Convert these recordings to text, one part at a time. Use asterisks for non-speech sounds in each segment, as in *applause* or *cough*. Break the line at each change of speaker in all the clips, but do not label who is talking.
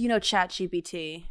You know ChatGPT?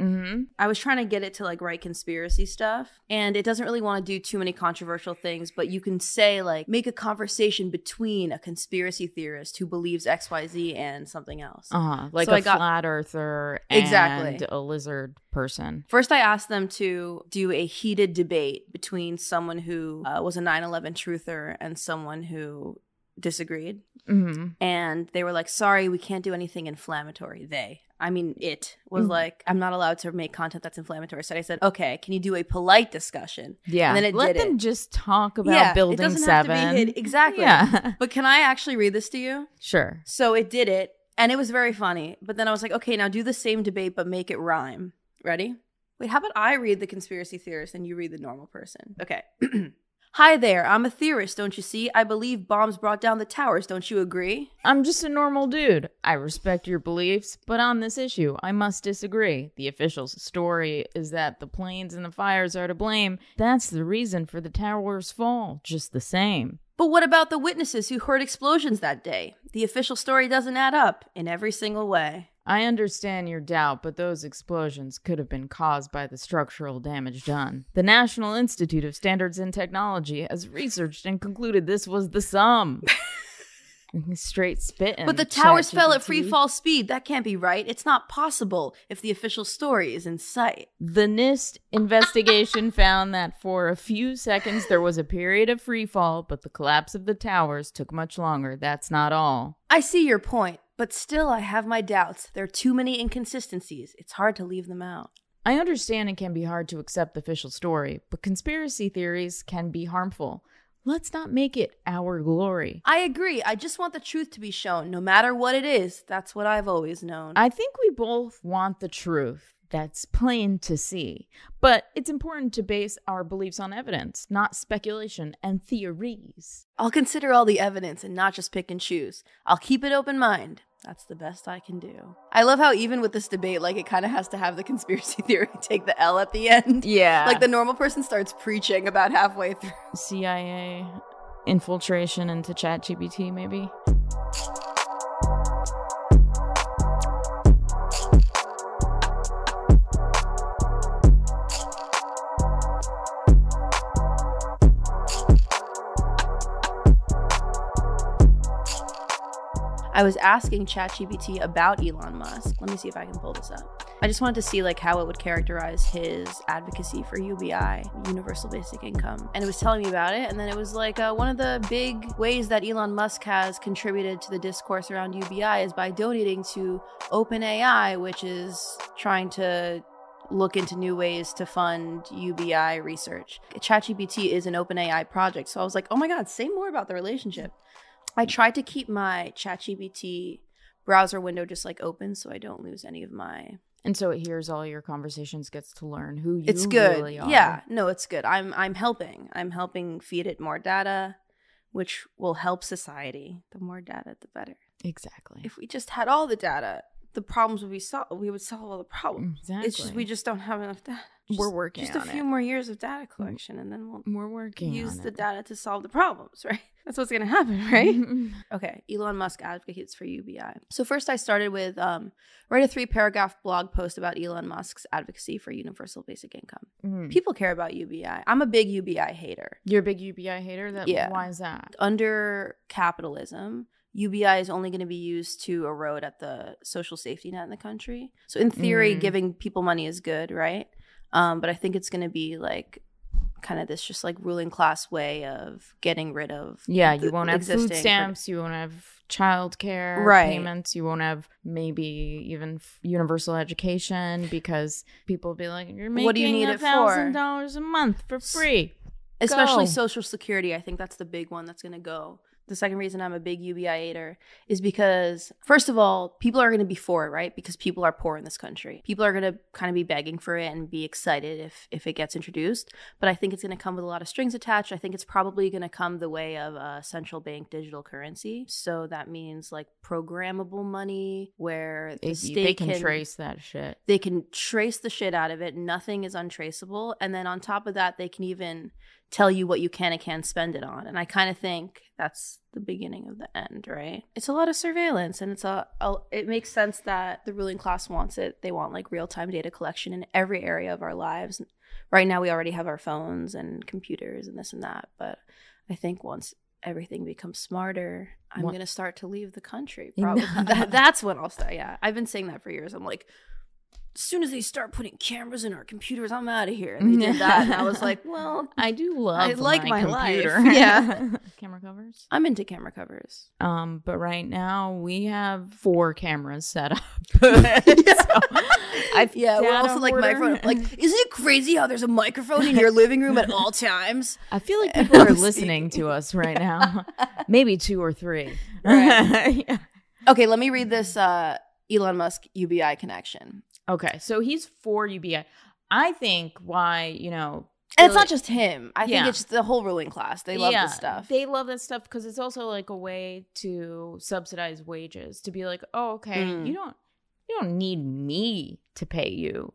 Mm-hmm.
I was trying to get it to like write conspiracy stuff, and it doesn't really want to do too many controversial things, but you can say like make a conversation between a conspiracy theorist who believes XYZ and something else.
Uh-huh. Like
So
a
got-
flat earther and
Exactly.
a lizard person.
First, I asked them to do a heated debate between someone who uh, was a 9 11 truther and someone who disagreed.
Mm-hmm.
And they were like, sorry, we can't do anything inflammatory. They, I mean, it was
Mhm.
like, I'm not allowed to make content that's inflammatory. So I said, okay, can you do a polite discussion?
Yeah.
And then it
Let them
it.
just talk about
yeah,
building
it doesn't
seven.
have to be hid. Exactly. *laughs*
Yeah. *laughs*
But can I actually read this to you?
sure.
So it did it, and it was very funny. But then I was like, okay, now do the same debate, but make it rhyme. Ready? Wait, how about I read the conspiracy theorist and you read the normal person? Okay. *clears throat* Hi there, I'm a theorist, don't you see? I believe bombs brought down the towers, don't you agree?
I'm just a normal dude. I respect your beliefs, but on this issue, I must disagree. The official story is that the planes and the fires are to blame. That's the reason for the tower's fall, just the same.
But what about the witnesses who heard explosions that day? The official story doesn't add up in every single way.
I understand your doubt, but those explosions could have been caused by the structural damage done. The National Institute of Standards and Technology has researched and concluded this was the sum. *laughs* *laughs* Straight spitting.
But the towers fell at free fall speed. That can't be right. It's not possible if the official story is in sight.
The NIST investigation *laughs* found that for a few seconds there was a period of free fall, but the collapse of the towers took much longer. That's not all.
I see your point, but still I have my doubts. There are too many inconsistencies. It's hard to leave them out.
I understand it can be hard to accept the official story, but conspiracy theories can be harmful. Let's not make it our glory.
I agree. I just want the truth to be shown, no matter what it is. That's what I've always known.
I think we both want the truth. That's plain to see. But it's important to base our beliefs on evidence, not speculation and theories.
I'll consider all the evidence and not just pick and choose. I'll keep an open mind. That's the best I can do. I love how even with this debate, like it kind of has to have the conspiracy *laughs* theory take the L at the end.
Yeah.
Like the normal person starts preaching about halfway through.
CIA infiltration into ChatGPT, maybe.
I was asking ChatGPT about Elon Musk. Let me see if I can pull this up. I just wanted to see like how it would characterize his advocacy for UBI, universal basic income, and it was telling me about it. And then it was like uh, one of the big ways that Elon Musk has contributed to the discourse around UBI is by donating to OpenAI, which is trying to look into new ways to fund UBI research. ChatGPT is an OpenAI project, so I was like, oh my god, say more about the relationship. I tried to keep my ChatGPT browser window just like open so I don't lose any of my.
And so it hears all your conversations, gets to learn who you
It's good.
really are.
Yeah, no, it's good. I'm I'm helping. I'm helping feed it more data, which will help society. The more data, the better.
Exactly.
If we just had all the data, the problems would be solved. We would solve all the problems.
exactly.
It's just we just don't have enough data.
We're working
Just a few
it.
more years of data collection, and then we'll
We're working
use the
it.
data to solve the problems, *laughs* right? That's what's gonna happen, *laughs* right? Okay, Elon Musk advocates for UBI. So first, I started with um, write a three paragraph blog post about Elon Musk's advocacy for universal basic income.
Mm.
People care about UBI. I'm a big UBI hater.
You're a big UBI hater. That
Yeah.
Why is that?
Under capitalism, UBI is only going to be used to erode at the social safety net in the country. So in theory,
Mm.
giving people money is good, right? Um, but I think it's going to be like kind of this just like ruling class way of getting rid of
Yeah, you won't have food stamps. You won't have child care
Right.
payments. You won't have maybe even f- universal education because people will be like, "You're making
What do you need
a
it for?"
thousand dollars a month for free."
especially
Go.
social security i think that's the big one that's going to go the second reason i'm a big ubi hater is because first of all people are going to be for it right? Because people are poor in this country. People are going to kind of be begging for it and be excited if if it gets introduced. But i think it's going to come with a lot of strings attached. I think it's probably going to come the way of a central bank digital currency. So that means like programmable money where the
They,
state
they can,
can
trace that shit.
they can trace the shit out of it. Nothing is untraceable. And then on top of that they can even tell you what you can and can't spend it on. And I kind of think that's the beginning of the end, right? It's a lot of surveillance and it's a, a it makes sense that the ruling class wants it. They want like real-time data collection in every area of our lives. Right now we already have our phones and computers and this and that, but I think once everything becomes smarter, I'm going to start to leave the country. *laughs* Probably. that, that's when I'll start. Yeah. I've been saying that for years. I'm like, as soon as they start putting cameras in our computers, I'm out of here. And they did that. And I was like, *laughs* well,
I do love
I like my
computer.
life. *laughs* Yeah. *laughs*
camera covers.
I'm into camera covers.
Um, but right now we have four cameras set up. So, I've
yeah, we're also
a
like
order.
microphone. Like, isn't it crazy how there's a microphone in your living room at all times?
I feel like people are listening to us right now. Maybe two or three.
Right.
Yeah.
Okay, let me read this uh, Elon Musk UBI connection.
Okay, so he's for UBI. I think why you know,
And it's
Really-
not just him. I think
Yeah.
it's the whole ruling class. They love this stuff.
They love this stuff because it's also like a way to subsidize wages. To be like, oh, okay,
Mm.
you don't you don't need me to pay you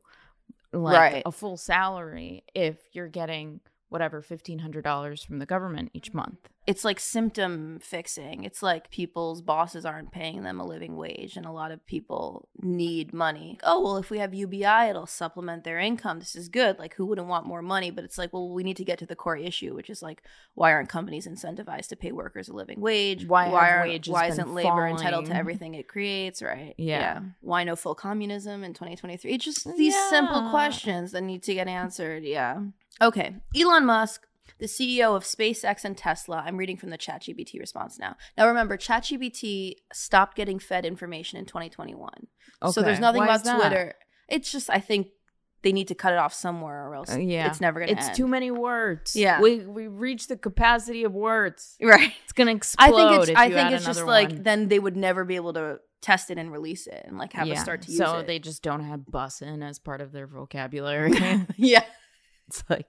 like
Right.
a full salary if you're getting whatever fifteen hundred dollars from the government each mm-hmm. month.
it's like symptom fixing. It's like people's bosses aren't paying them a living wage, and a lot of people need money. Oh, well, if we have UBI, it'll supplement their income. This is good. Like, who wouldn't want more money? But it's like, well, we need to get to the core issue, which is like, why aren't companies incentivized to pay workers a living wage?
Why
aren't-
wages
Why isn't labor entitled to everything it creates? Right?
Yeah.
Why no full communism in 2023? It's just these simple questions that need to get answered. Yeah. Okay. Elon Musk the CEO of SpaceX and Tesla. I'm reading from the ChatGPT response now. Now remember, ChatGPT stopped getting fed information in 2021. Okay. So there's nothing
why
about? Twitter. It's just I think they need to cut it off somewhere or else
Uh, yeah.
it's never gonna
It's
end.
too many words.
Yeah.
we we reach the capacity of words. *laughs*
right.
It's gonna explode.
I think it's I think it's just
another
like then they would never be able to test it and release it and like have
yeah.
us start to use
so
it.
they just don't have bussin as part of their vocabulary. *laughs*
yeah.
It's like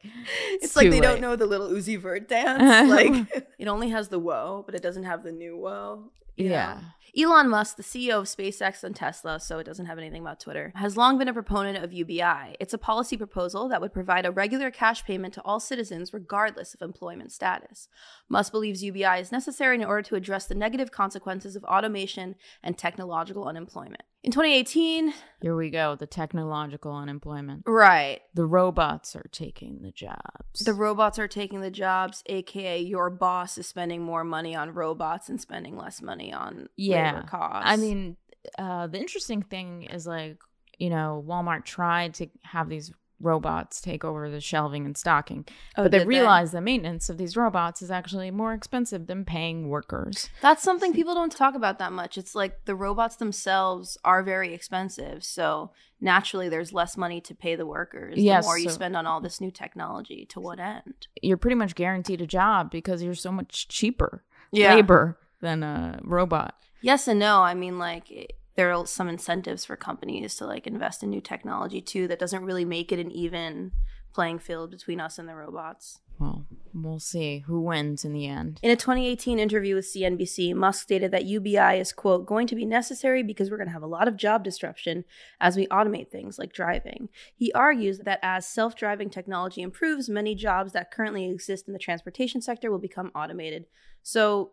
It's, like
too
they don't know the Lil Uzi Vert dance. *laughs* like *laughs* it only has the whoa, but it doesn't have the new whoa. know?
Yeah.
Elon Musk, the CEO of SpaceX and Tesla, so it doesn't have anything about Twitter, has long been a proponent of UBI. It's a policy proposal that would provide a regular cash payment to all citizens regardless of employment status. Musk believes UBI is necessary in order to address the negative consequences of automation and technological unemployment. In 2018,
Here we go. The technological unemployment.
right,
The robots are taking the jobs.
The robots are taking the jobs, aka your boss is spending more money on robots and spending less money on
Yeah.
costs.
I mean, uh, the interesting thing is like, you know, Walmart tried to have these robots take over the shelving and stocking,
Oh,
but they
realize
realized the maintenance of these robots is actually more expensive than paying workers.
that's something people don't talk about that much. It's like the robots themselves are very expensive, so naturally there's less money to pay the workers.
Yes,
the more you spend on all this new technology, to what end?
You're pretty much guaranteed a job because you're so much cheaper labor than a robot.
Yes and no. I mean, like there are some incentives for companies to like invest in new technology too. That doesn't really make it an even playing field between us and the robots.
Well, we'll see who wins in the end.
In a 2018 interview with CNBC, Musk stated that UBI is, quote, going to be necessary because we're going to have a lot of job disruption as we automate things like driving. He argues that as self driving technology improves, many jobs that currently exist in the transportation sector will become automated. So,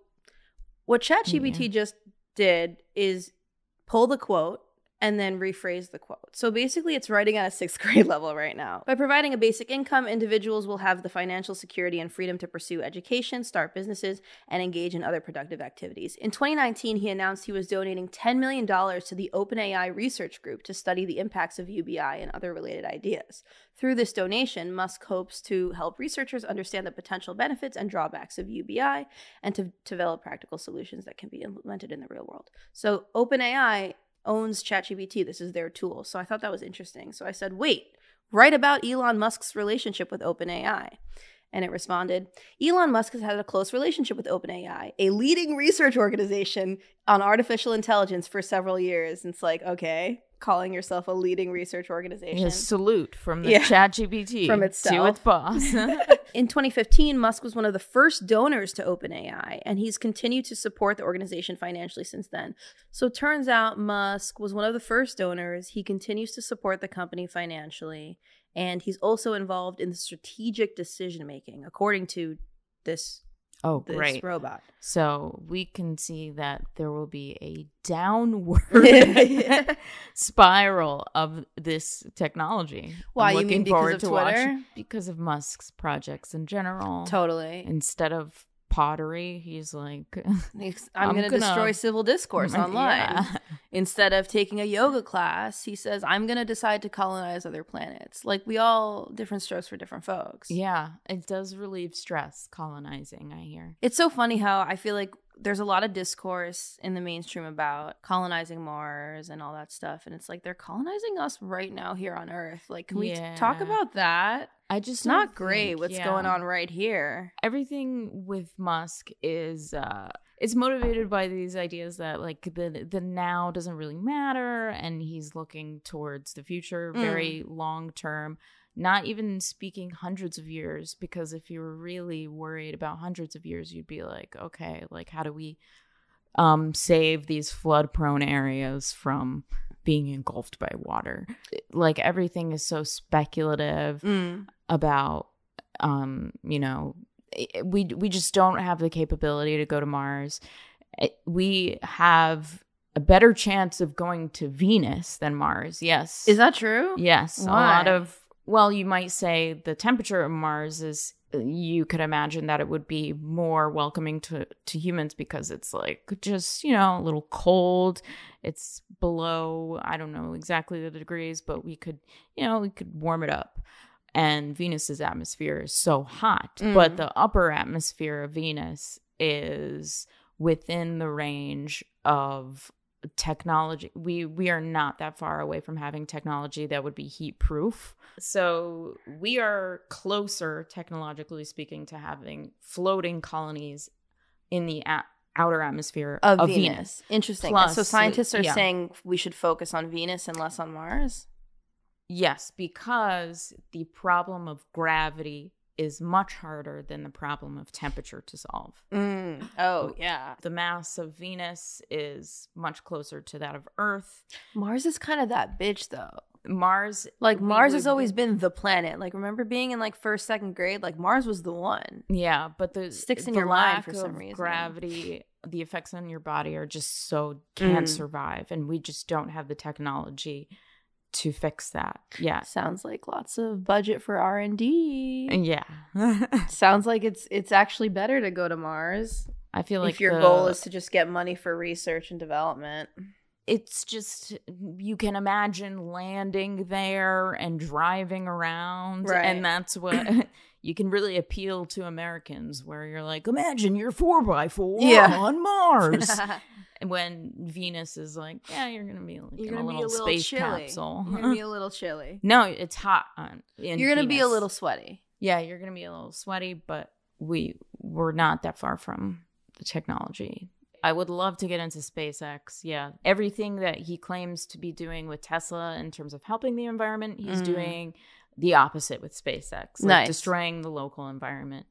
what ChatGPT just did is pull the quote and then rephrase the quote. So basically, it's writing at a sixth *laughs* grade level right now. By providing a basic income, individuals will have the financial security and freedom to pursue education, start businesses, and engage in other productive activities. In 2019, he announced he was donating $10 million to the OpenAI research group to study the impacts of UBI and other related ideas. Through this donation, Musk hopes to help researchers understand the potential benefits and drawbacks of UBI and to develop practical solutions that can be implemented in the real world. So, OpenAI owns ChatGPT. This is their tool. So I thought that was interesting. So I said, wait, write about Elon Musk's relationship with OpenAI. And it responded, Elon Musk has had a close relationship with OpenAI, a leading research organization on artificial intelligence for several years. And it's like, okay, calling yourself a leading research organization.
His salute from the
Yeah.
ChatGPT *laughs*
From
to its boss. *laughs*
In 2015, Musk was one of the first donors to OpenAI, and he's continued to support the organization financially since then. So it turns out Musk was one of the first donors. He continues to support the company financially, and he's also involved in the strategic decision making, according to this
oh,
this
great.
robot.
So we can see that there will be a *laughs* downward *laughs* spiral of this technology. I'm
Why, you
looking
mean because of
to watch-
Twitter?
because of Musk's projects in general.
Totally.
Instead of pottery, he's like,
I'm,
I'm
going to
gonna-
destroy civil discourse *laughs* online.
Yeah.
Instead of taking a yoga class, he says, I'm going to decide to colonize other planets. Like, we all, different strokes for different folks.
Yeah, it does relieve stress colonizing, I hear.
It's so funny how I feel like there's a lot of discourse in the mainstream about colonizing Mars and all that stuff. And it's like they're colonizing us right now here on Earth. Like, can we t- talk about that?
I just
not great
think-
what's
yeah.
going on right here.
everything with Musk is uh it's motivated by these ideas that like the the now doesn't really matter and he's looking towards the future
Mm.
very long term not even speaking hundreds of years because if you were really worried about hundreds of years you'd be like okay like how do we um save these flood prone areas from being engulfed by water like everything is so speculative
Mm.
about um you know we we just don't have the capability to go to Mars. We have a better chance of going to Venus than Mars. Yes.
Is that true?
Yes, a lot of well, you might say the temperature of Mars is you could imagine that it would be more welcoming to to humans because it's like just, you know, a little cold. It's below, I don't know exactly the degrees, but we could, you know, we could warm it up. And Venus's atmosphere is so hot,
Mm.
but the upper atmosphere of Venus is within the range of technology we we are not that far away from having technology that would be heat proof so we are closer technologically speaking to having floating colonies in the a- outer atmosphere
Of,
of,
Venus.
venus.
Interesting.
Plus,
so scientists are
yeah.
saying we should focus on Venus and less on Mars?
Yes because the problem of gravity is much harder than the problem of temperature to solve
Mm. Oh, yeah.
the mass of venus is much closer to that of earth
Mars is kind of that bitch, though.
mars
Like Mars has always been the planet. Like remember being in like first, second grade? Like Mars was the one.
Yeah, but the
Sticks in
the
your mind for some reason.
Gravity, the effects on your body are just so can't
Mm.
survive, and we just don't have the technology to fix that. Yeah,
Sounds like lots of budget for R and D.
yeah. *laughs*
Sounds like it's it's actually better to go to Mars
I feel like
if your
the-
goal is to just get money for research and development.
it's just you can imagine landing there and driving around,
Right.
and that's what. *coughs* You can really appeal to Americans where you're like, imagine you're four by four
Yeah.
on Mars. *laughs* And when Venus is like, yeah, you're gonna be like
You're
in a little,
a little
space
chilly.
capsule.
You're gonna be a *laughs* little chilly.
no, it's hot on. In
You're gonna be a little sweaty.
Yeah, you're gonna be a little sweaty, but we we're not that far from the technology. I would love to get into SpaceX. Yeah, everything that he claims to be doing with Tesla in terms of helping the environment, he's
Mm.
doing the opposite with SpaceX, like
Nice.
destroying the local environment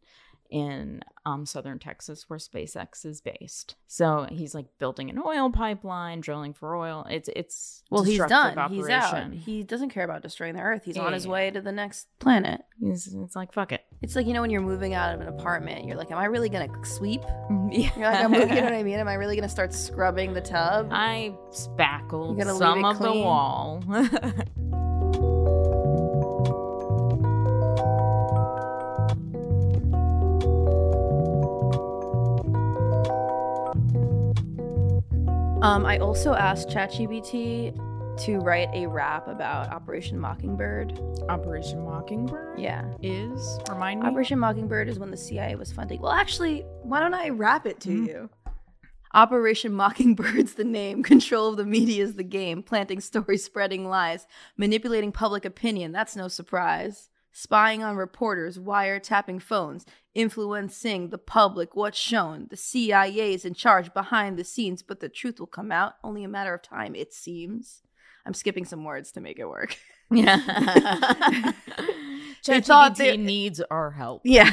in um, southern Texas, where SpaceX is based. So he's like building an oil pipeline, drilling for oil. It's it's
Well, he's done. He's out. He doesn't care about destroying the Earth. He's on his
Yeah.
way to the next planet.
He's, it's like fuck it.
It's like you know when you're moving out of an apartment, you're like, "Am I really gonna sweep?" *laughs*
Yeah.
You're like, I'm, "You know what I mean? Am I really gonna start scrubbing the tub?"
I spackled
You gotta leave
some of the wall. *laughs*
Um, I also asked ChatGPT to write a rap about Operation Mockingbird.
Operation Mockingbird
Yeah.
is remind me.
Operation Mockingbird is when the CIA was funding. Well, actually, why don't I rap it to
Mhm.
you? Operation Mockingbird's the name. Control of the media is the game. Planting stories, spreading lies, manipulating public opinion. That's no surprise. Spying on reporters, wiretapping phones, influencing the public. What's shown? The CIA is in charge behind the scenes, but the truth will come out only a matter of time, it seems. I'm skipping some words to make it work.
Yeah. *laughs* *laughs* ChatGPT
they-
needs our help.
Yeah.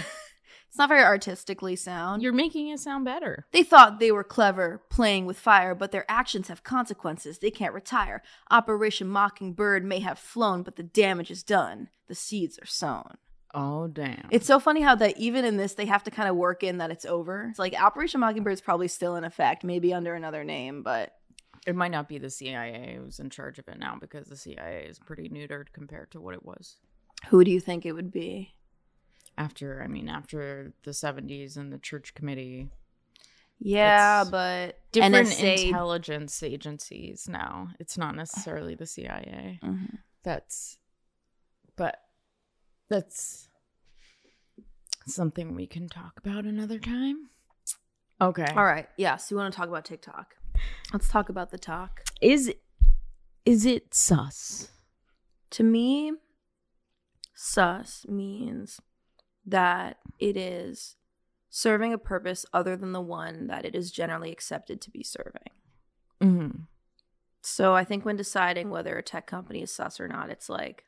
It's not very artistically sound.
You're making it sound better.
They thought they were clever playing with fire, but their actions have consequences. They can't retire. Operation Mockingbird may have flown, but the damage is done. The seeds are sown.
Oh damn.
It's so funny how that even in this they have to kind of work in that it's over. It's like Operation Mockingbird is probably still in effect, maybe under another name, but
it might not be the CIA who's in charge of it now because the CIA is pretty neutered compared to what it was.
who do you think it would be?
After I mean after the 70s and the church committee
Yeah,
It's
but
different
NSA
intelligence agencies now. It's not necessarily the CIA.
Mhm.
That's but that's something we can talk about another time. Okay.
All right. Yeah. So you want to talk about TikTok? Let's talk about the talk.
Is is it sus?
To me, sus means that it is serving a purpose other than the one that it is generally accepted to be serving.
Mm-hmm.
So I think when deciding whether a tech company is sus or not, it's like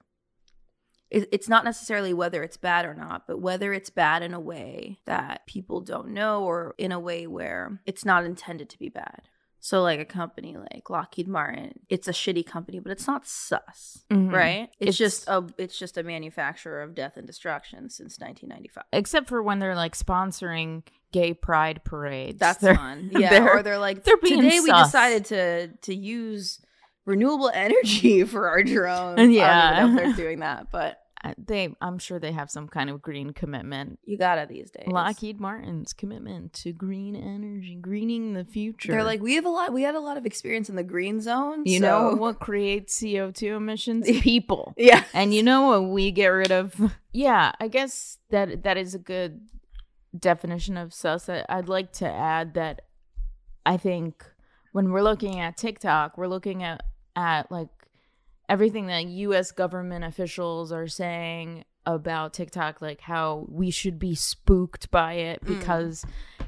it, it's not necessarily whether it's bad or not, but whether it's bad in a way that people don't know or in a way where it's not intended to be bad. So like a company like Lockheed Martin, it's a shitty company, but it's not sus,
Mhm.
right? It's,
It's-
just a it's just a manufacturer of death and destruction since 1995.
Except for when they're like sponsoring gay pride parades.
That's
They're-
fun. *laughs* Yeah,
they're-
or they're like
they're being
today we decided to to use renewable *laughs* energy for our drones. Yeah, I don't know if they're doing that, but
they I'm sure they have some kind of green commitment.
you gotta these days.
Lockheed Martin's commitment to green energy, greening the future.
They're like we have a lot. We had a lot of experience in the green zone.
you
so-
know what creates CO2 emissions? *laughs* People.
Yeah.
And you know what we get rid of? *laughs* Yeah, I guess that that is a good definition of sus. I'd like to add that I think when we're looking at TikTok, we're looking at at like everything that US government officials are saying about TikTok like how we should be spooked by it
Mm.
because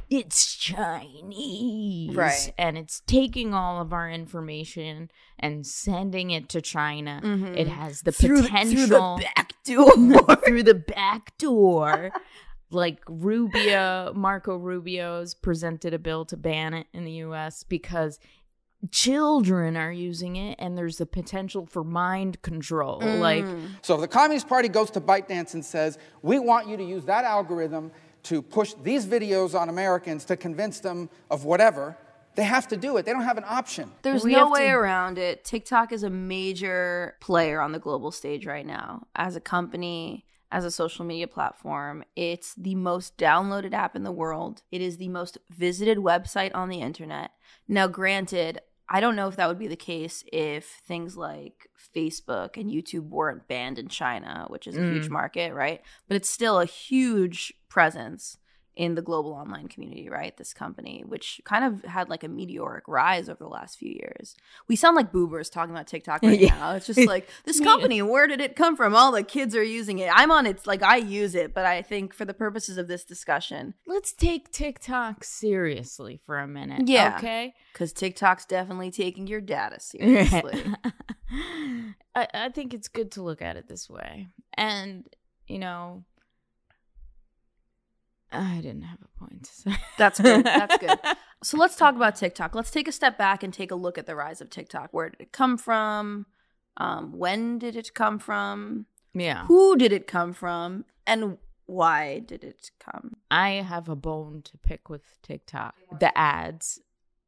it's Chinese.
Right.
And it's taking all of our information and sending it to China.
Mhm.
It has the
through
potential
through the back door. *laughs*
through the back door. Like Rubio, Marco Rubio's presented a bill to ban it in the US because children are using it and there's the potential for mind control. Like
Mm.
So if the Communist Party goes to ByteDance and says, we want you to use that algorithm to push these videos on Americans to convince them of whatever, they have to do it. They don't have an option.
There's
We
no way
to-
around it. TikTok is a major player on the global stage right now. As a company, as a social media platform, it's the most downloaded app in the world. It is the most visited website on the internet. Now, granted, I don't know if that would be the case if things like Facebook and YouTube weren't banned in China, which is a huge mm. market, right? But it's still a huge presence in the global online community, right? This company, which kind of had like a meteoric rise over the last few years. We sound like boomers talking about TikTok right *laughs*
Yeah.
now. It's just like *laughs* this company, where did it come from? All the kids are using it. I'm on it, like I use it, but I think for the purposes of this discussion,
let's take TikTok seriously for a minute.
Yeah.
Okay.
because TikTok's definitely taking your data *laughs* seriously.
I, I think it's good to look at it this way. And, you know, I didn't have a point say.
That's good. That's good. *laughs* So let's talk about TikTok. Let's take a step back and take a look at the rise of TikTok. Where did it come from? Um, when did it come from?
Yeah.
Who did it come from? And why did it come?
I have a bone to pick with TikTok. The ads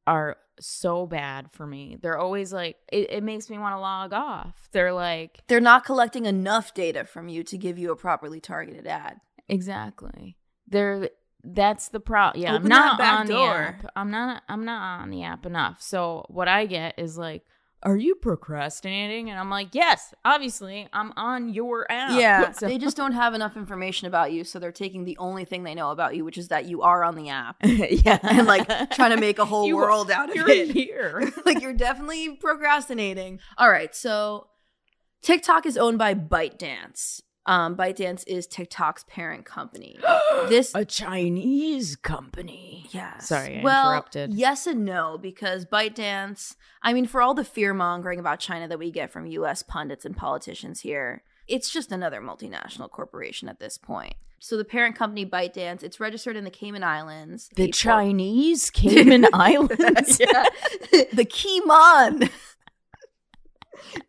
are so bad for me. They're always like, it, it makes me want to log off. They're like,
They're not collecting enough data from you to give you a properly targeted ad.
exactly. They're that's the problem. Yeah,
Open
I'm not on the app. I'm not. I'm not on the app enough. So what I get is like, are you procrastinating? And I'm like, yes, obviously, I'm on your app.
Yeah, *laughs*
So-
they just don't have enough information about you, so they're taking the only thing they know about you, which is that you are on the app, *laughs*
yeah, *laughs*
and like trying to make a whole
You-
world out of
You're
it.
here.
like you're definitely procrastinating. All right, so TikTok is owned by ByteDance. Um, ByteDance is TikTok's parent company. *gasps* this
a Chinese company.
Yes.
Sorry, I
well,
interrupted.
Yes and no, because ByteDance, I mean, for all the fear mongering about China that we get from US pundits and politicians here, it's just another multinational corporation at this point. So the parent company ByteDance, it's registered in the Cayman Islands.
The
They-
Chinese *laughs* Cayman Islands.
yeah. *laughs* the Cayman. *laughs*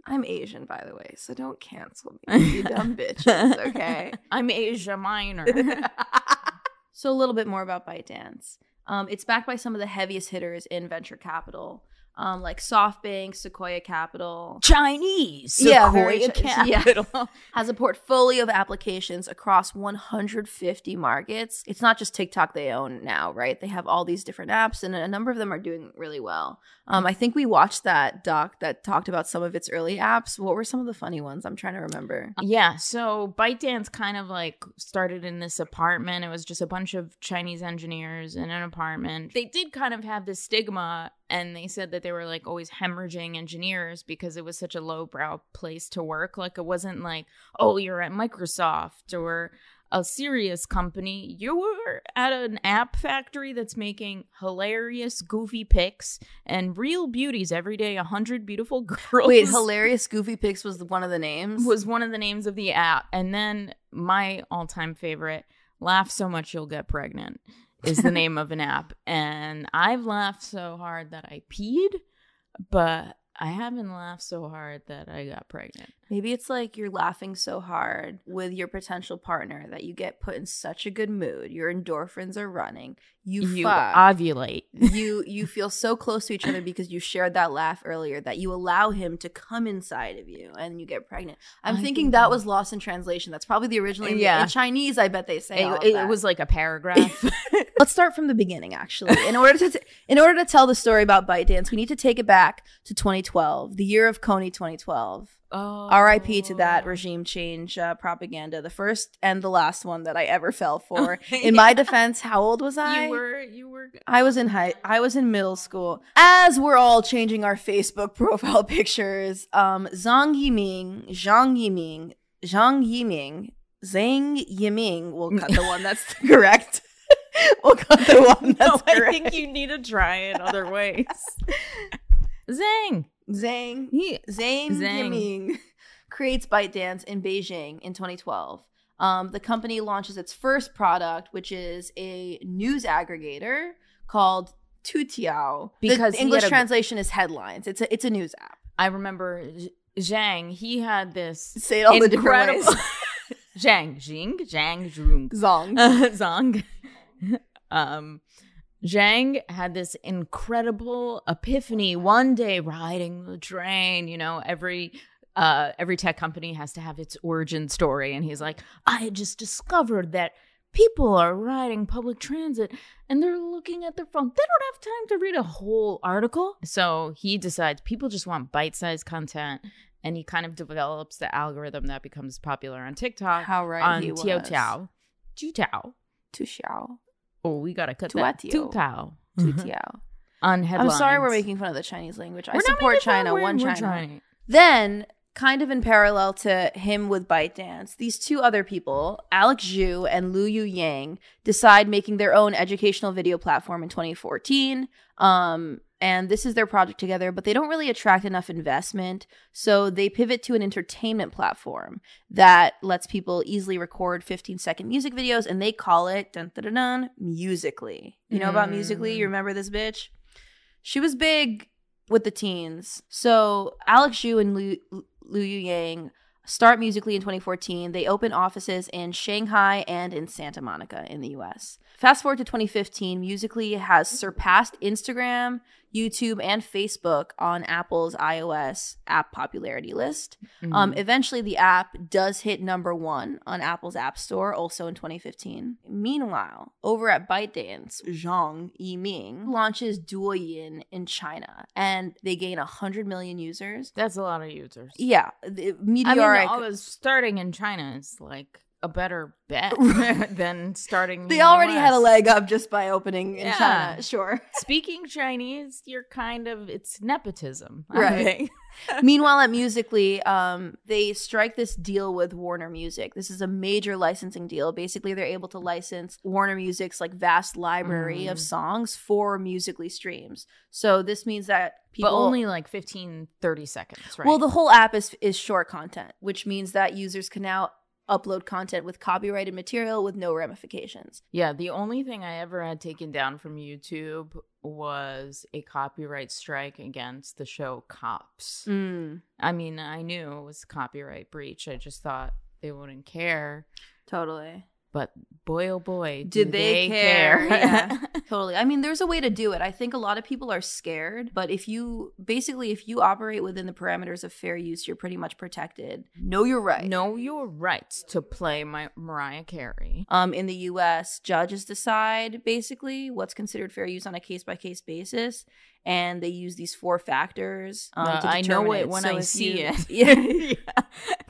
I'm Asian, by the way, so don't cancel me, you *laughs* dumb bitches, okay? *laughs*
I'm Asia Minor. *laughs*
so a little bit more about ByteDance. Um, it's backed by some of the heaviest hitters in venture capital, um, like SoftBank, Sequoia Capital.
Chinese.
Yeah,
Sequoia
yeah.
Capital. *laughs*
Has a portfolio of applications across 150 markets. It's not just TikTok they own now, right? They have all these different apps, and a number of them are doing really well. Um, I think we watched that doc that talked about some of its early apps. What were some of the funny ones? I'm trying to remember.
Yeah, so ByteDance kind of like started in this apartment. It was just a bunch of Chinese engineers in an apartment. They did kind of have this stigma, and they said that they were like always hemorrhaging engineers because it was such a lowbrow place to work. Like it wasn't like, oh, you're at Microsoft or a serious company. You were at an app factory that's making hilarious, goofy pics and real beauties every day. A hundred beautiful *laughs* girls.
Wait, hilarious Goofy Pics was one of the names.
was one of the names of the app. And then my all time favorite, Laugh So Much You'll Get Pregnant, is the *laughs* name of an app. And I've laughed so hard that I peed, but I haven't laughed so hard that I got pregnant.
Maybe it's like you're laughing so hard with your potential partner that you get put in such a good mood. Your endorphins are running. You,
You
fuck.
ovulate. *laughs*
you you feel so close to each other because you shared that laugh earlier that you allow him to come inside of you and you get pregnant. I'm
I
thinking that
that-
was lost in translation. That's probably the original.
Yeah.
in Chinese, I bet they say
It, it was like a paragraph. *laughs* *laughs*
Let's start from the beginning. Actually, in order to t- in order to tell the story about ByteDance, we need to take it back to 2012, the year of Kony 2012.
oh.
R.I.P. to that regime change uh, propaganda, the first and the last one that I ever fell *laughs* for. In my defense, how old was I?
You were, you were.
I was in high. I was in middle school. As we're all changing our Facebook *laughs* profile pictures, um, Zhang Yiming, Zhang Yiming, Zhang Yiming, Zhang Yiming. We'll cut the one that's *laughs* correct. we'll cut the one that's
No,
that's
I think you need to try it other ways. Zang.
Zhang
He,
Zhang,
Zhang.
Yiming *laughs* creates ByteDance in Beijing in 2012. Um, the company launches its first product, which is a news aggregator called Tutiao.
Because
the English
a-
translation is headlines. It's a it's a news app.
I remember Zhang. He had this
Say all the different
incredible.
ways. *laughs*
Zhang, Jing, Zhang, Zhong,
Zong. *laughs*
Zong. um, Zhang had this incredible epiphany one day riding the train. You know, every uh, every tech company has to have its origin story, and he's like, I just discovered that people are riding public transit and they're looking at their phone. They don't have time to read a whole article. So he decides people just want bite-sized content. And he kind of develops the algorithm that becomes popular on TikTok
How right
on
he
Tio
was.
Tao. Tao.
Tuxiao.
Oh, we gotta cut that.
Tuatio.
Tao.
Tutiao.
On
I'm sorry we're making fun of the Chinese language. I
We're not
support
making fun,
China, one
we're
China.
trying.
Then, kind of in parallel to him with ByteDance, these two other people, Alex Zhu and Lu Yu Yang, decide making their own educational video platform in 2014. Um, and this is their project together, but they don't really attract enough investment. So they pivot to an entertainment platform that lets people easily record 15 second music videos and they call it dun dun dun, dun musically. You know about musically? You mm. remember this bitch? She was big with the teens. So Alex Zhu and Lu Yu Yang start musically in 2014. They open offices in Shanghai and in Santa Monica in the US. Fast forward to 2015, Musically has surpassed Instagram, YouTube, and Facebook on Apple's iOS app popularity list.
Mm-hmm.
Um, eventually, the app does hit number one on Apple's App Store, also in 2015. Meanwhile, over at ByteDance, Zhang Yiming launches Douyin in China, and they gain 100 million users.
That's a lot of users.
Yeah, the
I mean,
meteoric.
starting in China is like a better bet *laughs* *laughs* than starting.
They already had a leg up just by opening in
Yeah.
China. Sure. *laughs*
Speaking Chinese, you're kind of it's nepotism, I
Right. Meanwhile, at Musically, um, they strike this deal with Warner Music. This is a major licensing deal. Basically, they're able to license Warner Music's like vast library of
Mm.
songs for Musically streams. So this means that people
but only like 15, 30 seconds, right?
Well, the whole app is is short content, which means that users can now upload content with copyrighted material with no ramifications.
yeah, the only thing I ever had taken down from YouTube was a copyright strike against the show Cops.
Mm,
I mean, I knew it was copyright breach. I just thought they wouldn't care.
totally.
But boy, oh boy,
Did
do
they
they,
care?
care? *laughs*
Yeah. *laughs* Totally. I mean, there's a way to do it. I think a lot of people are scared, but if you basically if you operate within the parameters of fair use, you're pretty much protected. Know your right.
know your rights to play my Mariah Carey.
Um, in the U.S., judges decide basically what's considered fair use on a case by case basis, and they use these four factors. Um,
Uh,
to
I know
determine
it when
So
I see
you-
it.
Yeah. *laughs*
Yeah.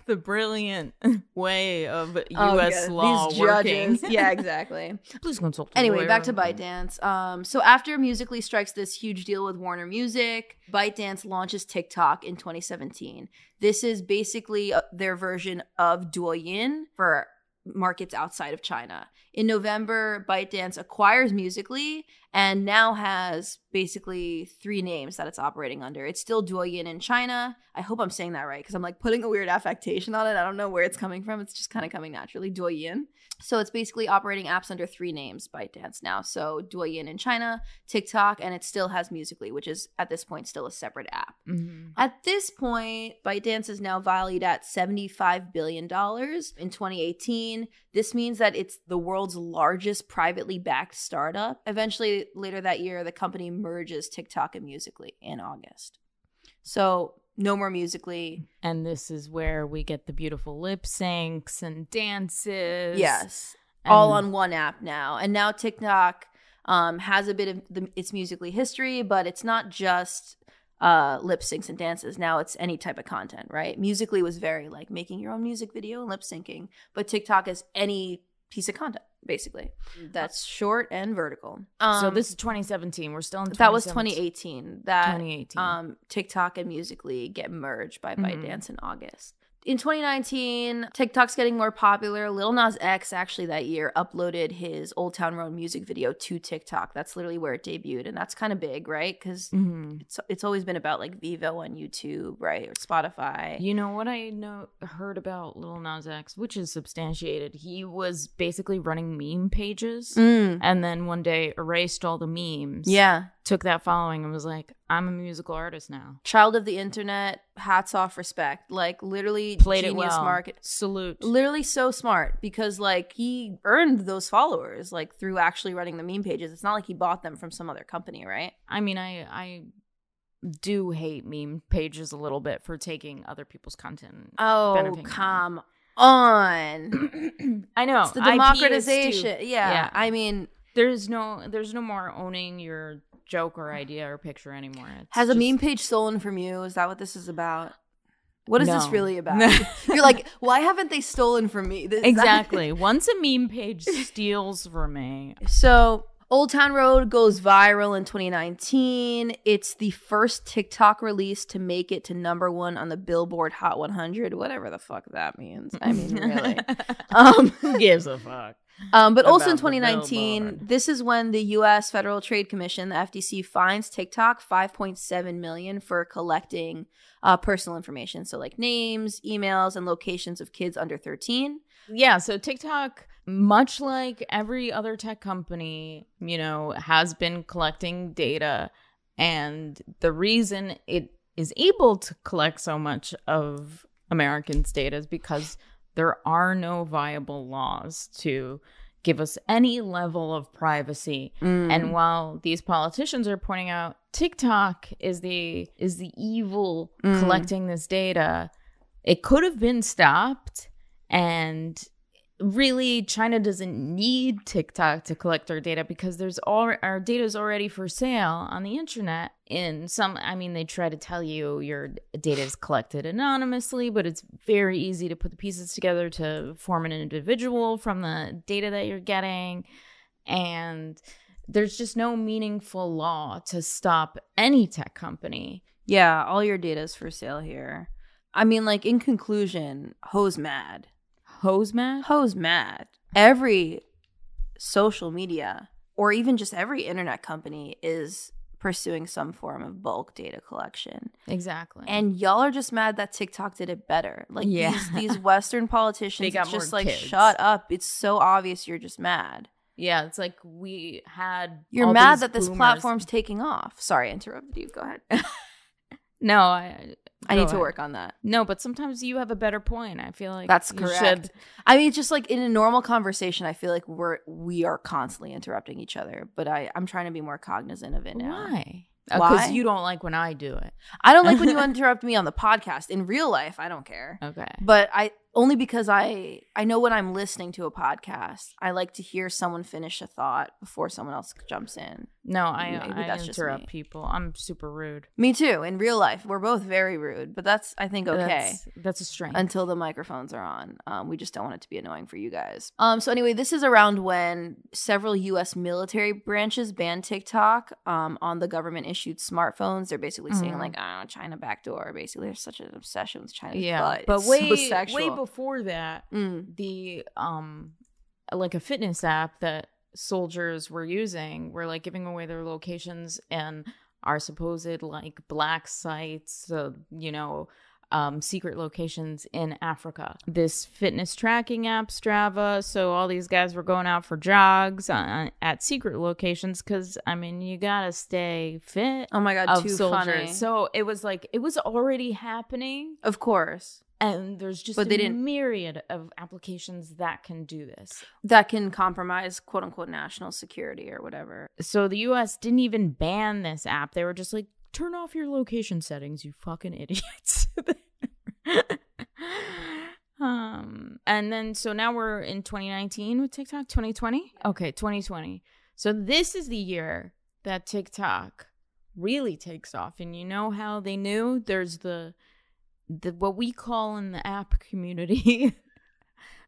The brilliant way of U.S.
Oh, yeah,
law
these
working.
judges. *laughs* Yeah, exactly.
Please consult.
Anyway,
lawyer.
back to ByteDance. Um, so after Musically strikes this huge deal with Warner Music, ByteDance launches TikTok in 2017. This is basically uh, their version of Douyin for markets outside of China. In November, ByteDance acquires Musically and now has basically three names that it's operating under. It's still Douyin in China. I hope I'm saying that right because I'm like putting a weird affectation on it. I don't know where it's coming from. It's just kind of coming naturally. Douyin. So it's basically operating apps under three names ByteDance now. So Douyin in China, TikTok, and it still has Musically, which is at this point still a separate app.
Mhm.
At this point, ByteDance is now valued at $75 billion in 2018. This means that it's the world's largest privately backed startup. Eventually, later that year, the company merges TikTok and Musically in August. So, no more Musically.
And this is where we get the beautiful lip syncs and dances.
Yes. all on one app now. And now TikTok um, has a bit of the, its musically history, but it's not just uh, lip syncs and dances. Now it's any type of content, right? Musically was very like making your own music video and lip syncing, but TikTok is any piece of content, basically. That's short and vertical. Um,
so this is 2017. We're still in.
that was 2018. That
2018.
um, TikTok and Musically get merged by
Mhm.
ByteDance in August. In 2019, TikTok's getting more popular. Lil Nas X actually that year uploaded his Old Town Road music video to TikTok. That's literally where it debuted, and that's kind of big, right? Because
Mhm.
it's it's always been about like Vevo on YouTube, right, or Spotify.
You know what I know heard about Lil Nas X, which is substantiated. He was basically running meme pages,
Mm,
and then one day erased all the memes.
yeah,
took that following and was like, "I'm a musical artist now."
child of the internet. Hats off, respect. Like literally
Played it well.
market.
Salute.
literally so smart because like he earned those followers like through actually running the meme pages it's not like he bought them from some other company right
I mean, I I do hate meme pages a little bit for taking other people's content.
oh come on *clears throat*
I know
it's the
IP is too-
democratization yeah,
Yeah.
i mean
There's no there's no more owning your joke or idea or picture anymore. It's
has a
just-
meme page stolen from you is that what this is about what is this
No.
really about *laughs* you're like why haven't they stolen from me This-
Exactly. *laughs* Once a meme page steals from me,
So, Old Town Road goes viral in 2019. It's the first TikTok release to make it to number one on the Billboard Hot 100, whatever the fuck that means. I mean, really. *laughs* Um,
who gives a fuck?
Um, but also in 2019,
Billboard.
this is when the U.S. Federal Trade Commission, the FTC, fines TikTok 5.7 million for collecting uh, personal information, so like names, emails, and locations of kids under 13.
Yeah, so TikTok, much like every other tech company, you know, has been collecting data. And the reason it is able to collect so much of Americans' data is because there are no viable laws to give us any level of privacy. And while these politicians are pointing out TikTok is the is the evil
Mm.
collecting this data, it could have been stopped and really China doesn't need TikTok to collect our data because there's all our data is already for sale on the internet in some i mean they try to tell you your data is collected anonymously but it's very easy to put the pieces together to form an individual from the data that you're getting and there's just no meaningful law to stop any tech company
Yeah, all your data is for sale here. I mean, like in conclusion, hose mad.
hose mad
Hose mad. Every social media or even just every internet company is pursuing some form of bulk data collection.
exactly
And y'all are just mad that TikTok did it better. Like
Yeah.
these, *laughs* these Western politicians,
They got
just like
kids.
shut up. It's so obvious you're just mad.
yeah it's like we had
You're mad that this platform's taking off. Sorry, I interrupted you. Go ahead. *laughs*
no i
I
go
need to
ahead.
work on that.
no but sometimes you have a better point i feel like
That's
you
correct.
should-
I mean, just like in a normal conversation, I feel like we're we are constantly interrupting each other. But I I'm trying to be more cognizant of it now.
why uh,
Why?
because you don't like when i do it
I don't like when you *laughs* interrupt me on the podcast. In real life, I don't care.
okay
But I only because I I know when I'm listening to a podcast, I like to hear someone finish a thought before someone else jumps in.
No, I,
Maybe
I interrupt people. I'm super rude.
Me too. In real life, we're both very rude, but that's I think okay.
That's, that's a strength.
until the microphones are on. Um, we just don't want it to be annoying for you guys. Um, so anyway, this is around when several U.S. military branches banned TikTok um, on the government issued smartphones. They're basically saying
Mhm.
like, "Oh, China backdoor." Basically, there's such an obsession with China's
yeah,
butt.
but
It's
way
so
way before that,
Mm.
the um, like a fitness app that soldiers were using were like giving away their locations and our supposed like black sites, uh, you know. Um, secret locations in Africa. This fitness tracking app, Strava. So all these guys were going out for jogs uh, at secret locations because I mean you gotta stay fit.
Oh my god,
of
too
soldiers.
funny.
So it was like it was already happening,
of course,
and there's just
But
a
they didn't-
myriad of applications that can do this.
that can compromise quote unquote national security or whatever.
So the U.S. didn't even ban this app. They were just like, turn off your location settings, you fucking idiots. *laughs* um, and then so now we're in 2019 with TikTok. 2020, okay, 2020. So this is the year that TikTok really takes off, and you know how they knew? There's the the what we call in the app community. *laughs*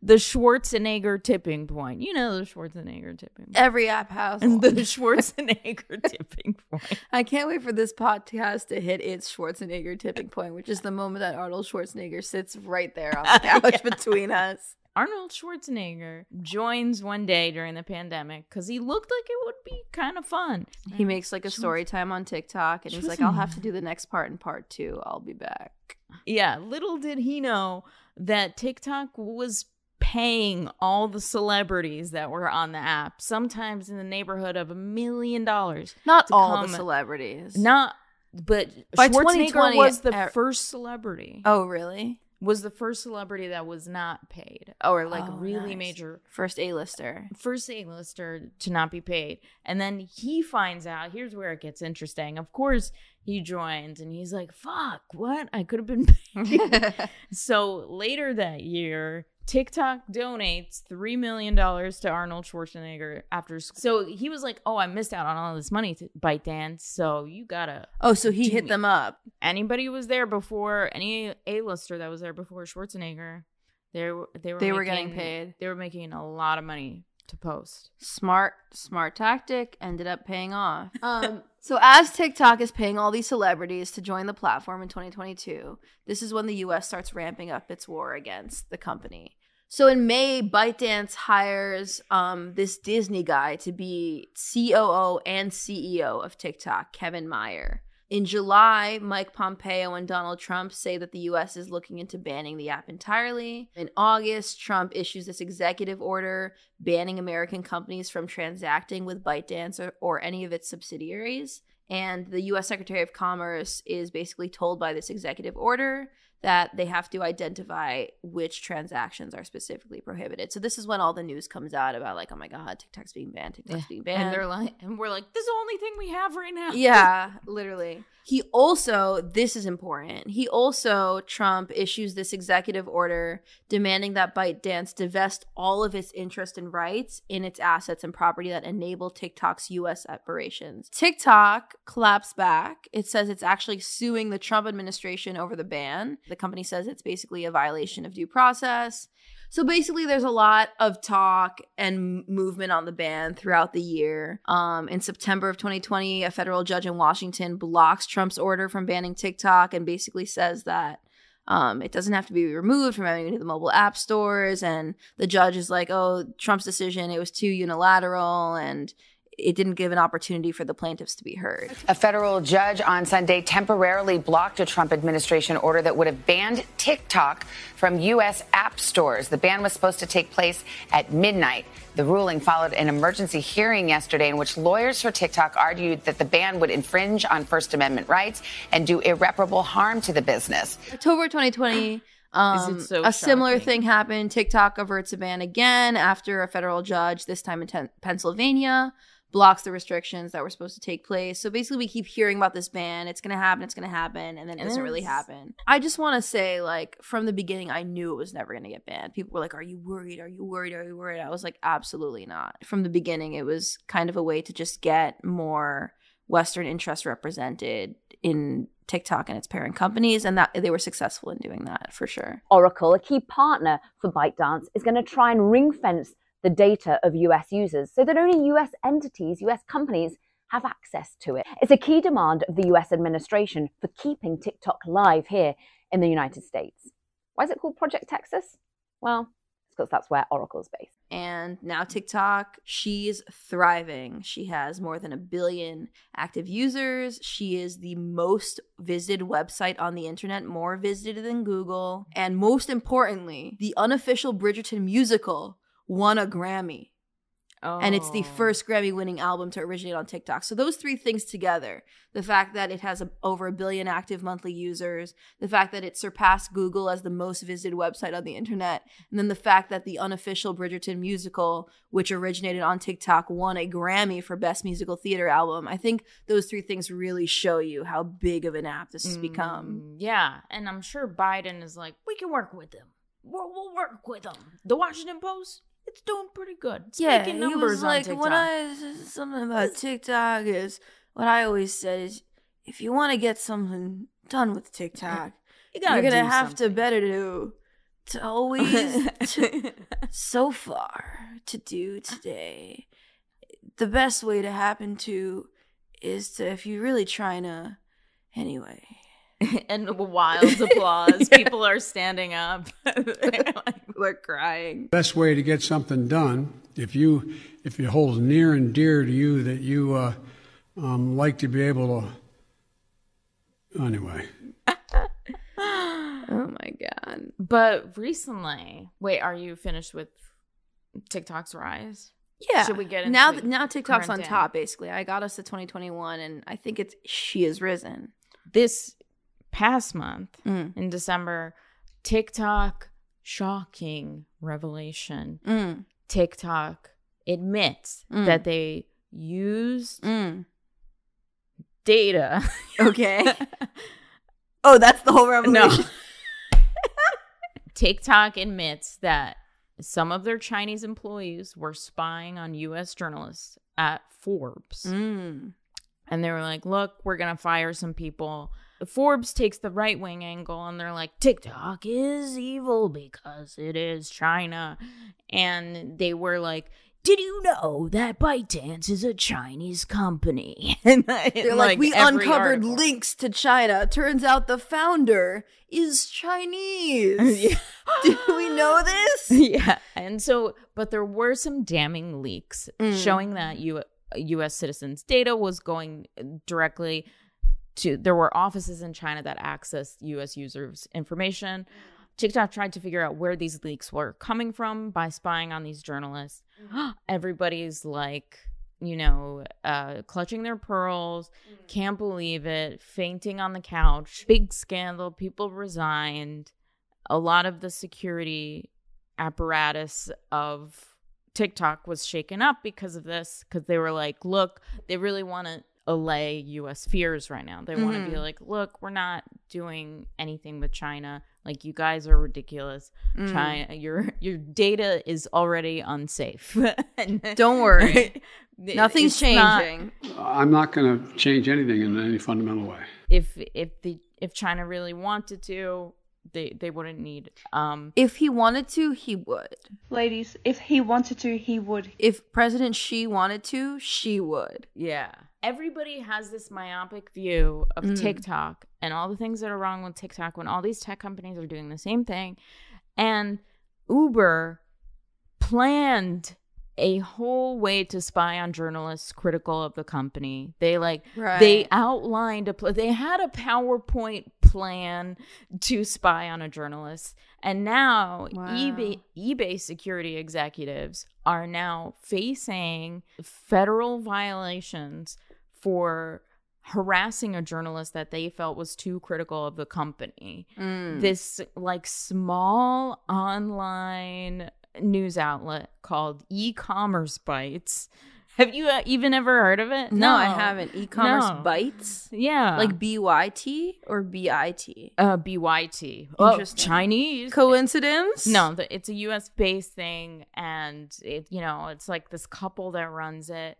The Schwarzenegger tipping point. You know the Schwarzenegger tipping point.
Every app has one.
the *laughs* *laughs* Schwarzenegger tipping point.
I can't wait for this podcast to hit its Schwarzenegger tipping point, which is the moment that Arnold Schwarzenegger sits right there on the couch between us.
Arnold Schwarzenegger joins one day during the pandemic because he looked like it would be kind of fun.
He makes like a story time on TikTok and he's like, I'll have to do the next part in part two. I'll be back.
Yeah, little did he know that TikTok was paying all the celebrities that were on the app, sometimes in the neighborhood of a million dollars.
Not all
come-
the celebrities.
Not, but
By
Schwarzenegger was the
er-
first celebrity.
Oh, really?
Was the first celebrity that was not paid, or like
Oh,
really
nice.
major
First A-lister.
first A-lister to not be paid. And then he finds out, here's where it gets interesting. Of course, he joins and he's like, fuck, what? I could have been *laughs* paid. *laughs* so later that year, TikTok donates $3 million to Arnold Schwarzenegger after school. So he was like, oh, I missed out on all this money to ByteDance. So you gotta.
oh, so he hit
me.
them up.
Anybody was there before, any A-lister that was there before Schwarzenegger, they were, they were,
They were getting paid.
They were making a lot of money to post.
Smart, smart tactic ended up paying off. Um, so as TikTok is paying all these celebrities to join the platform in 2022, this is when the US starts ramping up its war against the company. So in May, ByteDance hires um, this Disney guy to be COO and CEO of TikTok, Kevin Mayer. In July, Mike Pompeo and Donald Trump say that the US is looking into banning the app entirely. In August, Trump issues this executive order banning American companies from transacting with ByteDance or, or any of its subsidiaries. And the US Secretary of Commerce is basically told by this executive order that they have to identify which transactions are specifically prohibited. So this is when all the news comes out about like, oh my god, TikTok's being banned, TikTok's being banned.
And they're like, and we're like, this is the only thing we have right now.
Yeah, *laughs* literally. He also, this is important. He also, Trump issues this executive order demanding that ByteDance divest all of its interest and rights in its assets and property that enable TikTok's US operations. TikTok claps back. It says it's actually suing the Trump administration over the ban. The company says it's basically a violation of due process. So basically, there's a lot of talk and movement on the ban throughout the year. Um, in September of 2020, a federal judge in Washington blocks Trump's order from banning TikTok and basically says that um, it doesn't have to be removed from any of the mobile app stores. And the judge is like, oh, Trump's decision, it was too unilateral and it didn't give an opportunity for the plaintiffs to be heard.
A federal judge on Sunday temporarily blocked a Trump administration order that would have banned TikTok from U.S. app stores. The ban was supposed to take place at midnight. The ruling followed an emergency hearing yesterday in which lawyers for TikTok argued that the ban would infringe on First Amendment rights and do irreparable harm to the business.
October 2020. Um,
so
a similar thing happened. TikTok averts a ban again after a federal judge, this time in Ten- Pennsylvania, blocks the restrictions that were supposed to take place. So basically, we keep hearing about this ban. It's going to happen. It's going to happen. And then it
And
doesn't really happen. I just want to say, like, from the beginning, I knew it was never going to get banned. People were like, Are you worried? Are you worried? Are you worried? I was like, Absolutely not. From the beginning, it was kind of a way to just get more Western interests represented in TikTok and its parent companies. And that they were successful in doing that for sure.
Oracle, a key partner for ByteDance, is going to try and ring fence the data of US users so that only US entities, US companies, have access to it. It's a key demand of the US administration for keeping TikTok live here in the United States. Why is it called Project Texas? Well, because that's where Oracle's based.
And now TikTok, she's thriving. She has more than a billion active users. She is the most visited website on the internet, more visited than Google. And most importantly, the unofficial Bridgerton musical won a Grammy. And it's the
Oh.
first Grammy winning album to originate on TikTok. So, those three things together the fact that it has a, over a billion active monthly users, the fact that it surpassed Google as the most visited website on the internet, and then the fact that the unofficial Bridgerton musical, which originated on TikTok, won a Grammy for Best Musical Theater Album. I think those three things really show you how big of an app this has become.
Mm, Yeah, and I'm sure Biden is like, we can work with them. We'll, we'll work with them. The Washington Post, it's doing pretty good. It's
yeah,
making
he
numbers
was
on
like,
TikTok.
when I something about TikTok is what I always said is, if you want to get something done with TikTok,
you gotta
you're
gonna
have to better do to always to, *laughs* so far to do today. The best way to happen to is to if you're really trying to anyway. *laughs*
and wild applause. *laughs* People are standing up.
We're crying.
best way to get something done if you if it holds near and dear to you that you uh, um, like to be able to anyway *laughs*
Oh my god.
but recently, wait, are you finished with TikTok's rise?
Yeah.
Should we get
now?
into
Now TikTok's on
day?
top. Basically, I got us to 2021, and I think it's she has risen.
This past month
Mm.
in December, TikTok shocking revelation.
Mm.
TikTok admits
Mm.
that they used
Mm.
data.
Okay. *laughs* oh, that's the whole
no.
revelation. *laughs*
TikTok admits that some of their Chinese employees were spying on US journalists at Forbes.
Mm.
And they were like, look, we're going to fire some people. Forbes takes the right wing angle and they're like, TikTok is evil because it is China. And they were like, did you know that ByteDance is a Chinese company? *laughs* and
They're like, we uncovered
article.
links to China. Turns out the founder is Chinese. *laughs*
Yeah.
Did we know this? *laughs*
yeah. And so, but there were some damning leaks
Mm.
showing that U- U.S. citizens' data was going directly to, there were offices in China that accessed U.S. users' information. Mm-hmm. TikTok tried to figure out where these leaks were coming from by spying on these journalists. Mm-hmm. *gasps* Everybody's like, you know, uh, clutching their pearls, mm-hmm. can't believe it, fainting on the couch, big scandal, people resigned. A lot of the security apparatus of TikTok was shaken up because of this, because they were like, look, they really want to allay US fears right now. They want to be like, look, we're not doing anything with China. Like you guys are ridiculous. China your your data is already unsafe. *laughs*
Don't worry. *laughs* Nothing's
it's not-
changing.
I'm not going to change anything in any fundamental way.
if if the if China really wanted to, they they wouldn't need um
If he wanted to, he would.
Ladies, if he wanted to, he would.
If President Xi wanted to, she would.
Yeah. Everybody has this myopic view of
Mm.
TikTok and all the things that are wrong with TikTok when all these tech companies are doing the same thing. And Uber planned a whole way to spy on journalists critical of the company. They like they outlined a pl- they had a PowerPoint plan to spy on a journalist. And now
Wow.
eBay eBay security executives are now facing federal violations for harassing a journalist that they felt was too critical of the company.
Mm.
This like small online news outlet called EcommerceBytes. Have you uh, even ever heard of it?
no, I haven't. E-commerce
No.
bites,
Yeah.
like B Y T or B I T.
uh BYT. Oh,
Interesting.
Chinese.
Coincidence?
No, the, it's a U.S. based thing, and it you know it's like this couple that runs it,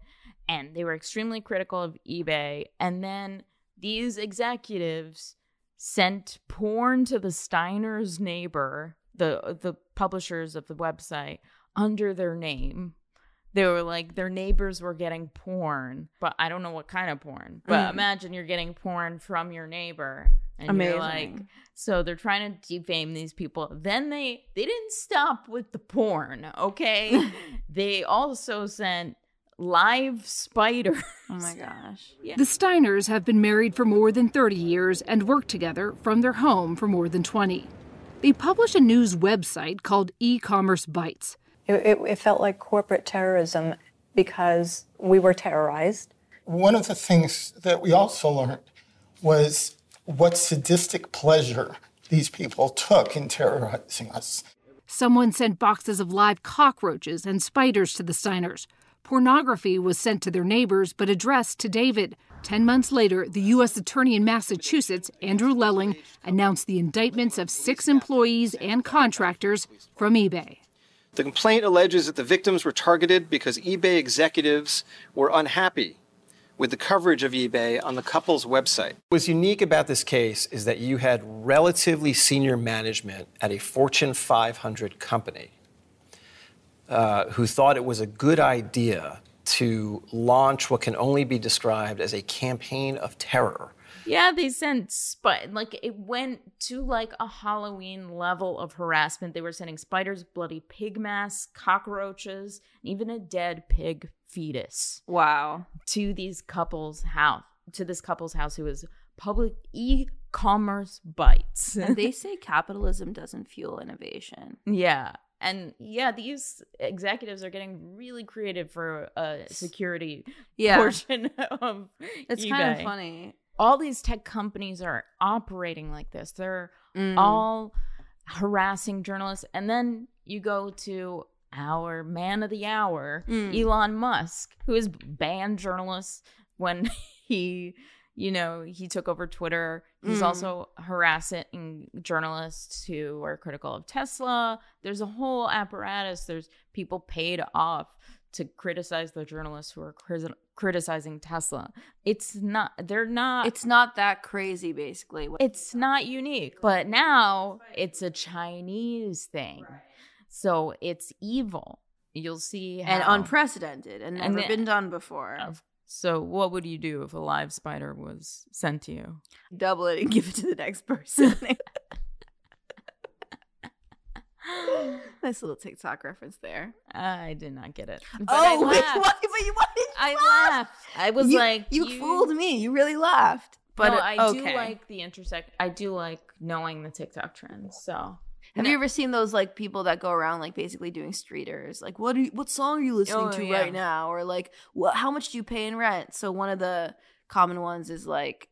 and they were extremely critical of eBay, and then these executives sent porn to the Steiner's neighbor, the the publishers of the website, under their name. They were like their neighbors were getting porn, but I don't know what kind of porn. But
Mm.
imagine you're getting porn from your neighbor, and you're like,
Amazing.
so they're trying to defame these people. Then they they didn't stop with the porn, okay? *laughs* they also sent live spiders.
Oh my gosh. *laughs*
The Steiners have been married for more than 30 years and worked together from their home for more than 20. They publish a news website called E Commerce Bites.
It, it, it felt like corporate terrorism because we were terrorized.
One of the things that we also learned was what sadistic pleasure these people took in terrorizing us.
Someone sent boxes of live cockroaches and spiders to the Steiners. Pornography was sent to their neighbors but addressed to David. Ten months later, the U.S. Attorney in Massachusetts, Andrew Lelling, announced the indictments of six employees and contractors from eBay.
The complaint alleges that the victims were targeted because eBay executives were unhappy with the coverage of eBay on the couple's website. What's unique about this case is that you had relatively senior management at a Fortune 500 company uh, who thought it was a good idea to launch what can only be described as a campaign of terror.
Yeah, they sent spi- like it went to like a Halloween level of harassment. They were sending spiders, bloody pig masks, cockroaches, and even a dead pig fetus
Wow.
to these couples' house. To this couple's house, who was public EcommerceBytes.
And they *laughs* say capitalism doesn't fuel innovation.
Yeah. And yeah, these executives are getting really creative for a security
Yeah.
portion *laughs* of
It's kind of funny.
All these tech companies are operating like this. They're
Mm.
all harassing journalists. And then you go to our man of the hour,
Mm.
Elon Musk, who has banned journalists when *laughs* he, you know, he took over Twitter. He's
Mm.
also harassing journalists who are critical of Tesla. There's a whole apparatus. There's people paid off to criticize the journalists who are cri- criticizing Tesla. It's not, they're not,
It's not that crazy, basically.
it's not unique, but now it's a Chinese thing. So it's evil. You'll see how,
and unprecedented and
And
never been done before.
Of- So what would you do if a live spider was sent to you?
Double it and *laughs* give it to the next person. *laughs* nice little TikTok reference there.
I did not get it. But
oh, *laughs*
I laughed.
what? But you wanted
I
laugh.
laughed. I was
You-
like,
you, fooled me. You really laughed. But
no, I
okay.
do like the intersect. I do like knowing the TikTok trends. So
Have you ever seen those like people that go around like basically doing streeters? Like, what are you, what song are you listening
Oh,
to
yeah.
right now? Or like, what? How much do you pay in rent? So one of the common ones is like,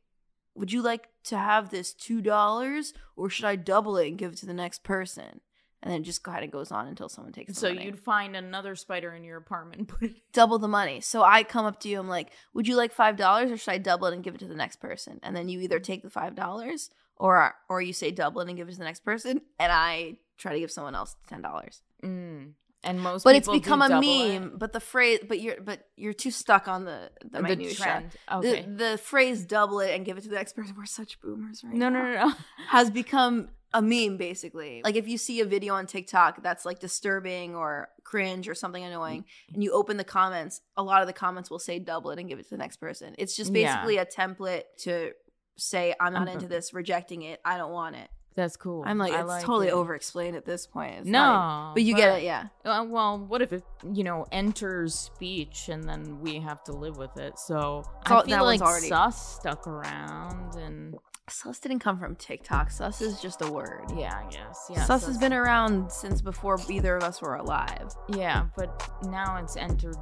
would you like to have this two dollars, or should I double it and give it to the next person? And then it just kind of goes on until someone takes.
So you'd find another spider in your apartment and put it. *laughs*
double the money. So I come up to you, I'm like, would you like five dollars or should I double it and give it to the next person? And then you either mm-hmm. take the five dollars or or you say double it and give it to the next person, and I try to give someone else ten dollars.
Mm. And most,
But it's become a
double it.
meme. But the phrase, but you're but you're too stuck on the the,
The trend. Okay.
The, phrase double it and give it to the next person. We're such boomers right
No,
now.
no, no, no. *laughs*
Has become a meme basically. Like if you see a video on TikTok that's like disturbing or cringe or something annoying and you open the comments, a lot of the comments will say double it and give it to the next person. It's just
Yeah.
basically a template to say I'm not into this, rejecting it, I don't want it.
That's cool.
I'm like
I
it's
like
totally
it.
over explained at this point. It's
no,
even- but you get it, yeah.
Uh, well, what if it, you know, enters speech and then we have to live with it? So I feel
that
like
already-
sus stuck around and
Sus didn't come from TikTok. Sus is just a word.
yeah, I guess. Yeah,
sus has been around since before either of us were alive.
Yeah, but now it's entered.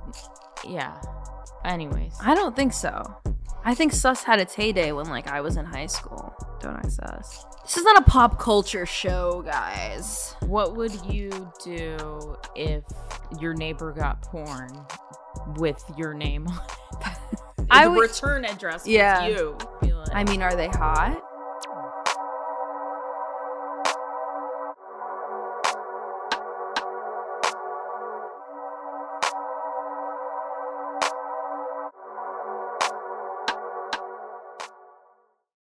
Yeah. Anyways,
I don't think so. I think sus had its heyday when like I was in high school. Don't I, sus? This is not a pop culture show, guys.
what would you do if your neighbor got porn with your name on it? *laughs*
I would-
return address
Yeah.
you.
I mean, are they hot?